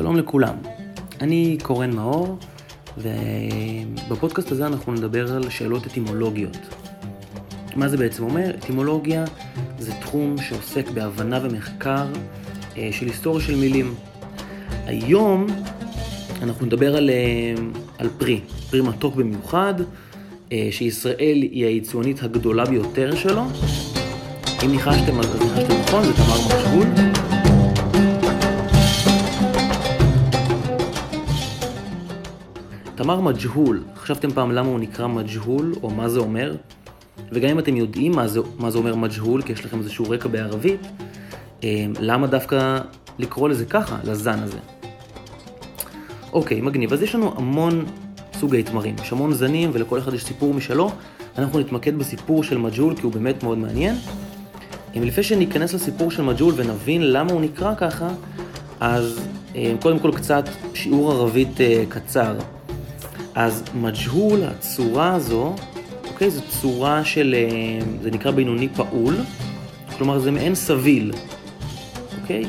שלום לכולם, אני קורן מאור, ובפודקאסט הזה אנחנו נדבר על שאלות אטימולוגיות. מה זה בעצם אומר? אטימולוגיה זה תחום שעוסק בהבנה ומחקר אה, של היסטוריה של מילים. היום אנחנו נדבר על, אה, על פרי, פרי מתוק במיוחד, אה, שישראל היא היצואנית הגדולה ביותר שלו. אם ניחשתם, אז ניחשתם נכון, זה תמר משגול. תמר מג'הול, חשבתם פעם למה הוא נקרא מג'הול, או מה זה אומר? וגם אם אתם יודעים מה זה, מה זה אומר מג'הול, כי יש לכם איזשהו רקע בערבית, אה, למה דווקא לקרוא לזה ככה, לזן הזה? אוקיי, מגניב. אז יש לנו המון סוגי תמרים, יש המון זנים ולכל אחד יש סיפור משלו. אנחנו נתמקד בסיפור של מג'הול כי הוא באמת מאוד מעניין. אם לפני שניכנס לסיפור של מג'הול ונבין למה הוא נקרא ככה, אז אה, קודם כל קצת שיעור ערבית אה, קצר. אז מג'הול, הצורה הזו, אוקיי, זו צורה של, אה, זה נקרא בינוני פעול, כלומר זה מעין סביל, אוקיי?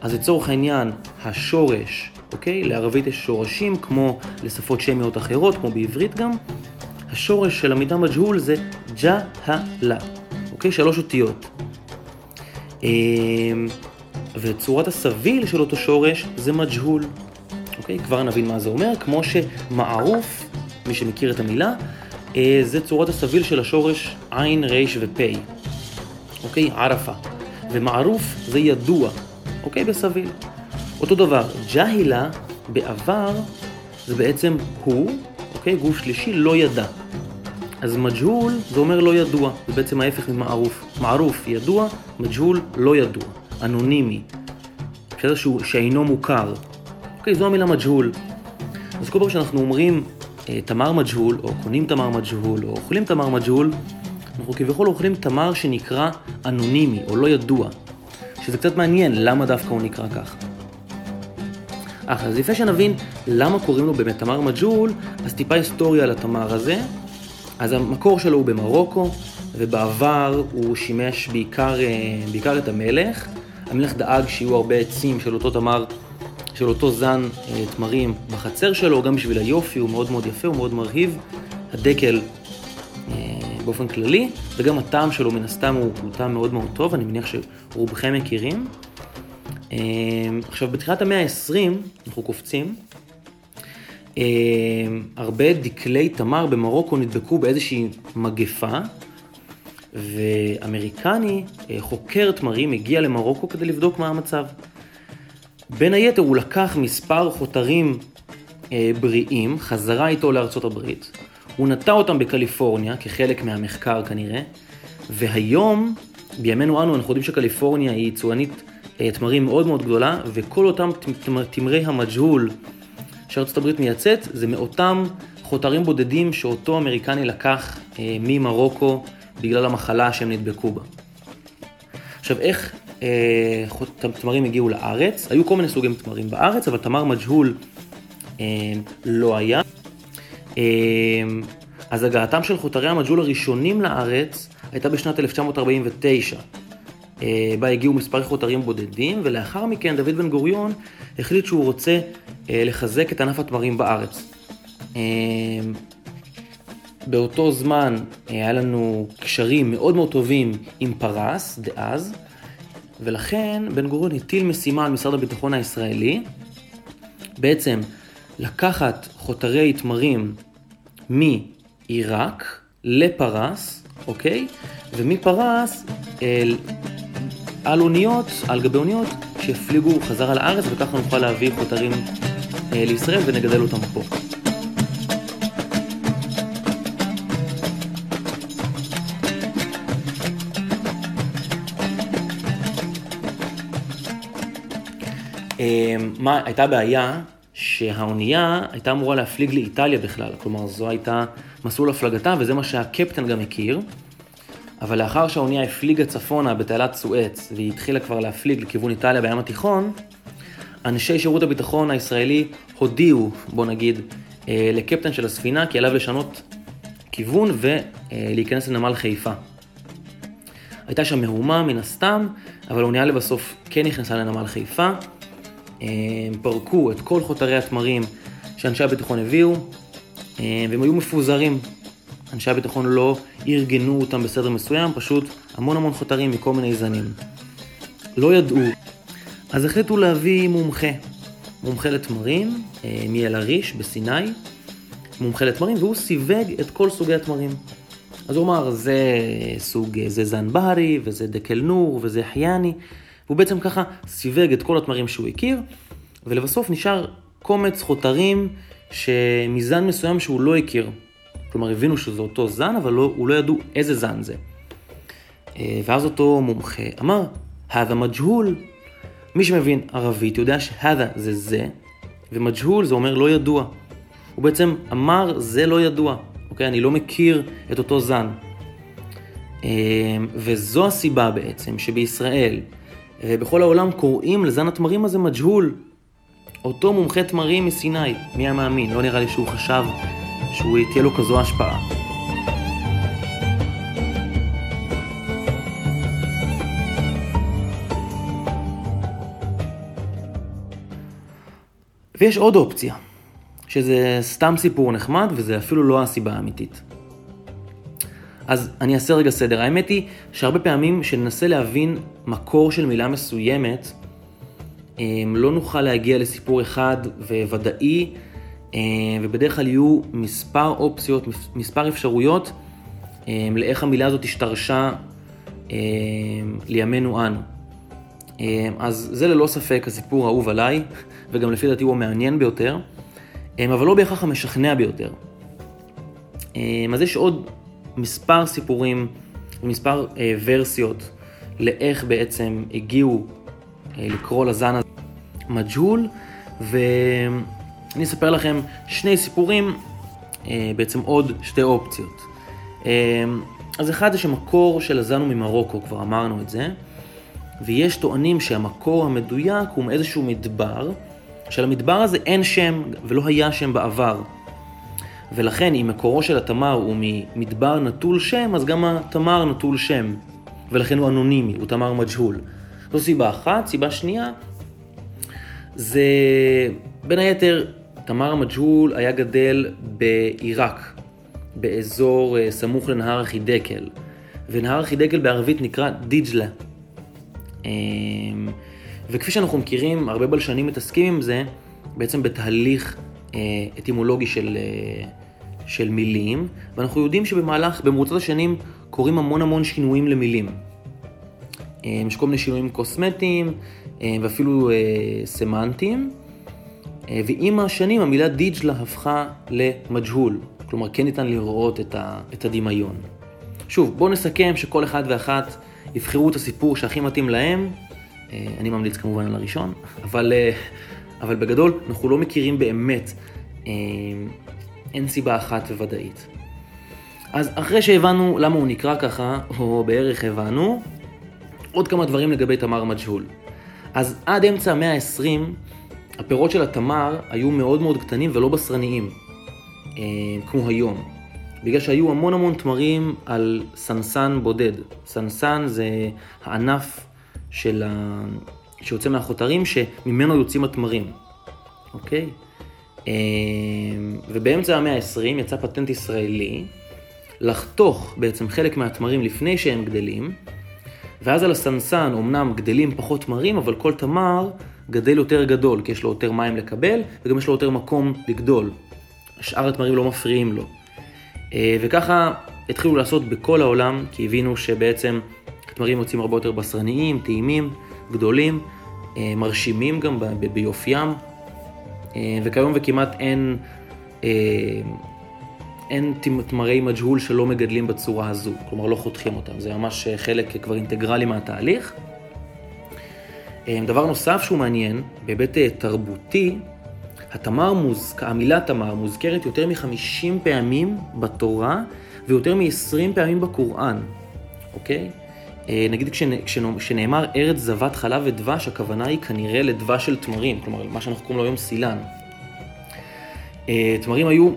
אז לצורך העניין, השורש, אוקיי? לערבית יש שורשים כמו לשפות שמיות אחרות, כמו בעברית גם. השורש של המילה מג'הול זה ג'הלה, אוקיי? שלוש אותיות. וצורת הסביל של אותו שורש זה מג'הול. אוקיי? כבר נבין מה זה אומר, כמו שמערוף, מי שמכיר את המילה, אה, זה צורת הסביל של השורש עין, ריש ופ', אוקיי? ערפה. ומערוף זה ידוע, אוקיי? בסביל. אותו דבר, ג'הילה בעבר זה בעצם הוא, אוקיי? גוף שלישי לא ידע. אז מג'הול זה אומר לא ידוע, זה בעצם ההפך ממערוף. מערוף ידוע, מג'הול לא ידוע, אנונימי. בסדר שהוא שאינו מוכר. אוקיי, זו המילה מג'הול. אז כל פעם שאנחנו אומרים אה, תמר מג'הול, או קונים תמר מג'הול, או אוכלים תמר מג'הול, אנחנו כביכול אוכלים תמר שנקרא אנונימי, או לא ידוע. שזה קצת מעניין למה דווקא הוא נקרא כך. אך, אז לפני שנבין למה קוראים לו באמת תמר מג'הול, אז טיפה היסטוריה על התמר הזה. אז המקור שלו הוא במרוקו, ובעבר הוא שימש בעיקר, אה, בעיקר את המלך. המלך דאג שיהיו הרבה עצים של אותו תמר של אותו זן אה, תמרים בחצר שלו, גם בשביל היופי, הוא מאוד מאוד יפה, הוא מאוד מרהיב. הדקל אה, באופן כללי, וגם הטעם שלו מן הסתם הוא, הוא טעם מאוד מאוד טוב, אני מניח שרובכם מכירים. אה, עכשיו, בתחילת המאה ה-20, אנחנו קופצים, הרבה דקלי תמר במרוקו נדבקו באיזושהי מגפה, ואמריקני, חוקר תמרים, הגיע למרוקו כדי לבדוק מה המצב. בין היתר הוא לקח מספר חותרים אה, בריאים, חזרה איתו לארצות הברית, הוא נטע אותם בקליפורניה כחלק מהמחקר כנראה, והיום, בימינו אנו, אנחנו יודעים שקליפורניה היא יצואנית אה, תמרים מאוד מאוד גדולה, וכל אותם תמרי המג'הול שארצות הברית מייצאת, זה מאותם חותרים בודדים שאותו אמריקני לקח אה, ממרוקו בגלל המחלה שהם נדבקו בה. עכשיו, איך תמרים הגיעו לארץ. היו כל מיני סוגים תמרים בארץ, אבל תמר מג'הול אה, לא היה. אה, אז הגעתם של חותרי המג'הול הראשונים לארץ הייתה בשנת 1949. בה הגיעו מספר חותרים בודדים, ולאחר מכן דוד בן גוריון החליט שהוא רוצה לחזק את ענף התמרים בארץ. באותו זמן היה לנו קשרים מאוד מאוד טובים עם פרס דאז, ולכן בן גוריון הטיל משימה על משרד הביטחון הישראלי, בעצם לקחת חותרי תמרים מעיראק לפרס, אוקיי? ומפרס אל, על אוניות, על גבי אוניות, שיפליגו חזרה לארץ, וככה נוכל להביא חותרים אה, לישראל ונגדל אותם פה. מה, הייתה בעיה שהאונייה הייתה אמורה להפליג לאיטליה בכלל, כלומר זו הייתה מסלול הפלגתה וזה מה שהקפטן גם הכיר. אבל לאחר שהאונייה הפליגה צפונה בתעלת סואץ והיא התחילה כבר להפליג לכיוון איטליה בים התיכון, אנשי שירות הביטחון הישראלי הודיעו, בוא נגיד, אה, לקפטן של הספינה כי עליו לשנות כיוון ולהיכנס לנמל חיפה. הייתה שם מהומה מן הסתם, אבל האונייה לבסוף כן נכנסה לנמל חיפה. הם פרקו את כל חותרי התמרים שאנשי הביטחון הביאו, והם היו מפוזרים. אנשי הביטחון לא ארגנו אותם בסדר מסוים, פשוט המון המון חותרים מכל מיני זנים. לא ידעו. אז החליטו להביא מומחה, מומחה לתמרים, מאל עריש בסיני, מומחה לתמרים, והוא סיווג את כל סוגי התמרים. אז הוא אמר, זה סוג, זה זנברי, וזה דקל נור, וזה חייני. והוא בעצם ככה סיווג את כל התמרים שהוא הכיר, ולבסוף נשאר קומץ חותרים שמזן מסוים שהוא לא הכיר. כלומר, הבינו שזה אותו זן, אבל לא, הוא לא ידעו איזה זן זה. אה, ואז אותו מומחה אמר, הדה מג'הול. מי שמבין ערבית יודע שהדה זה זה, ומג'הול זה אומר לא ידוע. הוא בעצם אמר זה לא ידוע, אוקיי? אני לא מכיר את אותו זן. אה, וזו הסיבה בעצם שבישראל ובכל העולם קוראים לזן התמרים הזה מג'הול. אותו מומחה תמרים מסיני, מי היה מאמין? לא נראה לי שהוא חשב שהוא תהיה לו כזו השפעה. ויש עוד אופציה, שזה סתם סיפור נחמד וזה אפילו לא הסיבה האמיתית. אז אני אעשה רגע סדר. האמת היא שהרבה פעמים כשננסה להבין מקור של מילה מסוימת, לא נוכל להגיע לסיפור אחד וודאי, ובדרך כלל יהיו מספר אופציות, מספר אפשרויות לאיך המילה הזאת השתרשה לימינו אנו. אז זה ללא ספק הסיפור האהוב עליי, וגם לפי דעתי הוא המעניין ביותר, אבל לא בהכרח המשכנע ביותר. אז יש עוד מספר סיפורים ומספר אה, ורסיות לאיך בעצם הגיעו אה, לקרוא לזן הזה מג'הול, ואני אספר לכם שני סיפורים, אה, בעצם עוד שתי אופציות. אה, אז אחד זה שמקור של הזן הוא ממרוקו, כבר אמרנו את זה, ויש טוענים שהמקור המדויק הוא מאיזשהו מדבר, שלמדבר הזה אין שם ולא היה שם בעבר. ולכן אם מקורו של התמר הוא ממדבר נטול שם, אז גם התמר נטול שם. ולכן הוא אנונימי, הוא תמר מג'הול. זו סיבה אחת. סיבה שנייה, זה בין היתר, תמר מג'הול היה גדל בעיראק, באזור אה, סמוך לנהר החידקל. ונהר החידקל בערבית נקרא דיג'לה. אמ, וכפי שאנחנו מכירים, הרבה בלשנים מתעסקים עם זה, בעצם בתהליך אה, אטימולוגי של אה, של מילים, ואנחנו יודעים שבמהלך, במרוצת השנים, קורים המון המון שינויים למילים. אה, יש כל מיני שינויים קוסמטיים אה, ואפילו אה, סמנטיים, ועם השנים המילה דיג'לה הפכה למג'הול, כלומר כן ניתן לראות את הדמיון. שוב, בואו נסכם שכל אחד ואחת יבחרו את הסיפור שהכי מתאים להם. אני ממליץ כמובן על הראשון, אבל, אבל בגדול אנחנו לא מכירים באמת אין סיבה אחת וודאית. אז אחרי שהבנו למה הוא נקרא ככה, או בערך הבנו, עוד כמה דברים לגבי תמר מג'הול. אז עד אמצע המאה ה-20, הפירות של התמר היו מאוד מאוד קטנים ולא בשרניים, אה, כמו היום. בגלל שהיו המון המון תמרים על סנסן בודד. סנסן זה הענף של ה... שיוצא מהחותרים שממנו יוצאים התמרים, אוקיי? אמ, ובאמצע המאה ה-20 יצא פטנט ישראלי לחתוך בעצם חלק מהתמרים לפני שהם גדלים, ואז על הסנסן אמנם גדלים פחות תמרים, אבל כל תמר גדל יותר גדול, כי יש לו יותר מים לקבל, וגם יש לו יותר מקום לגדול. שאר התמרים לא מפריעים לו. אה, וככה התחילו לעשות בכל העולם, כי הבינו שבעצם התמרים יוצאים הרבה יותר בשרניים, טעימים, גדולים, אה, מרשימים גם ביופיים. אה, וכיום וכמעט אין, אה, אין תמרי מג'הול שלא מגדלים בצורה הזו, כלומר לא חותכים אותם, זה ממש חלק כבר אינטגרלי מהתהליך. אה, דבר נוסף שהוא מעניין, בהיבט תרבותי, התמר מוז... המילה תמר מוזכרת יותר מ-50 פעמים בתורה ויותר מ-20 פעמים בקוראן, אוקיי? נגיד כשנאמר ארץ זבת חלב ודבש, הכוונה היא כנראה לדבש של תמרים, כלומר מה שאנחנו קוראים לו היום סילן. תמרים היו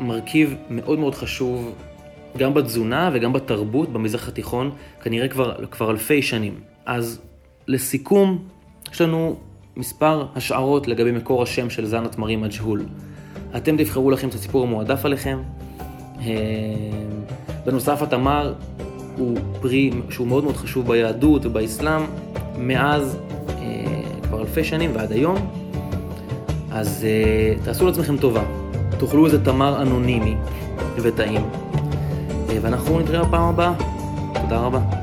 מרכיב מאוד מאוד חשוב גם בתזונה וגם בתרבות במזרח התיכון, כנראה כבר, כבר אלפי שנים. אז לסיכום, יש לנו מספר השערות לגבי מקור השם של זן התמרים מג'הול. אתם תבחרו לכם את הסיפור המועדף עליכם. אה, בנוסף, התמר הוא פרי שהוא מאוד מאוד חשוב ביהדות ובאסלאם מאז אה, כבר אלפי שנים ועד היום. אז אה, תעשו לעצמכם טובה, תאכלו איזה תמר אנונימי וטעים. ואנחנו נתראה בפעם הבאה. תודה רבה.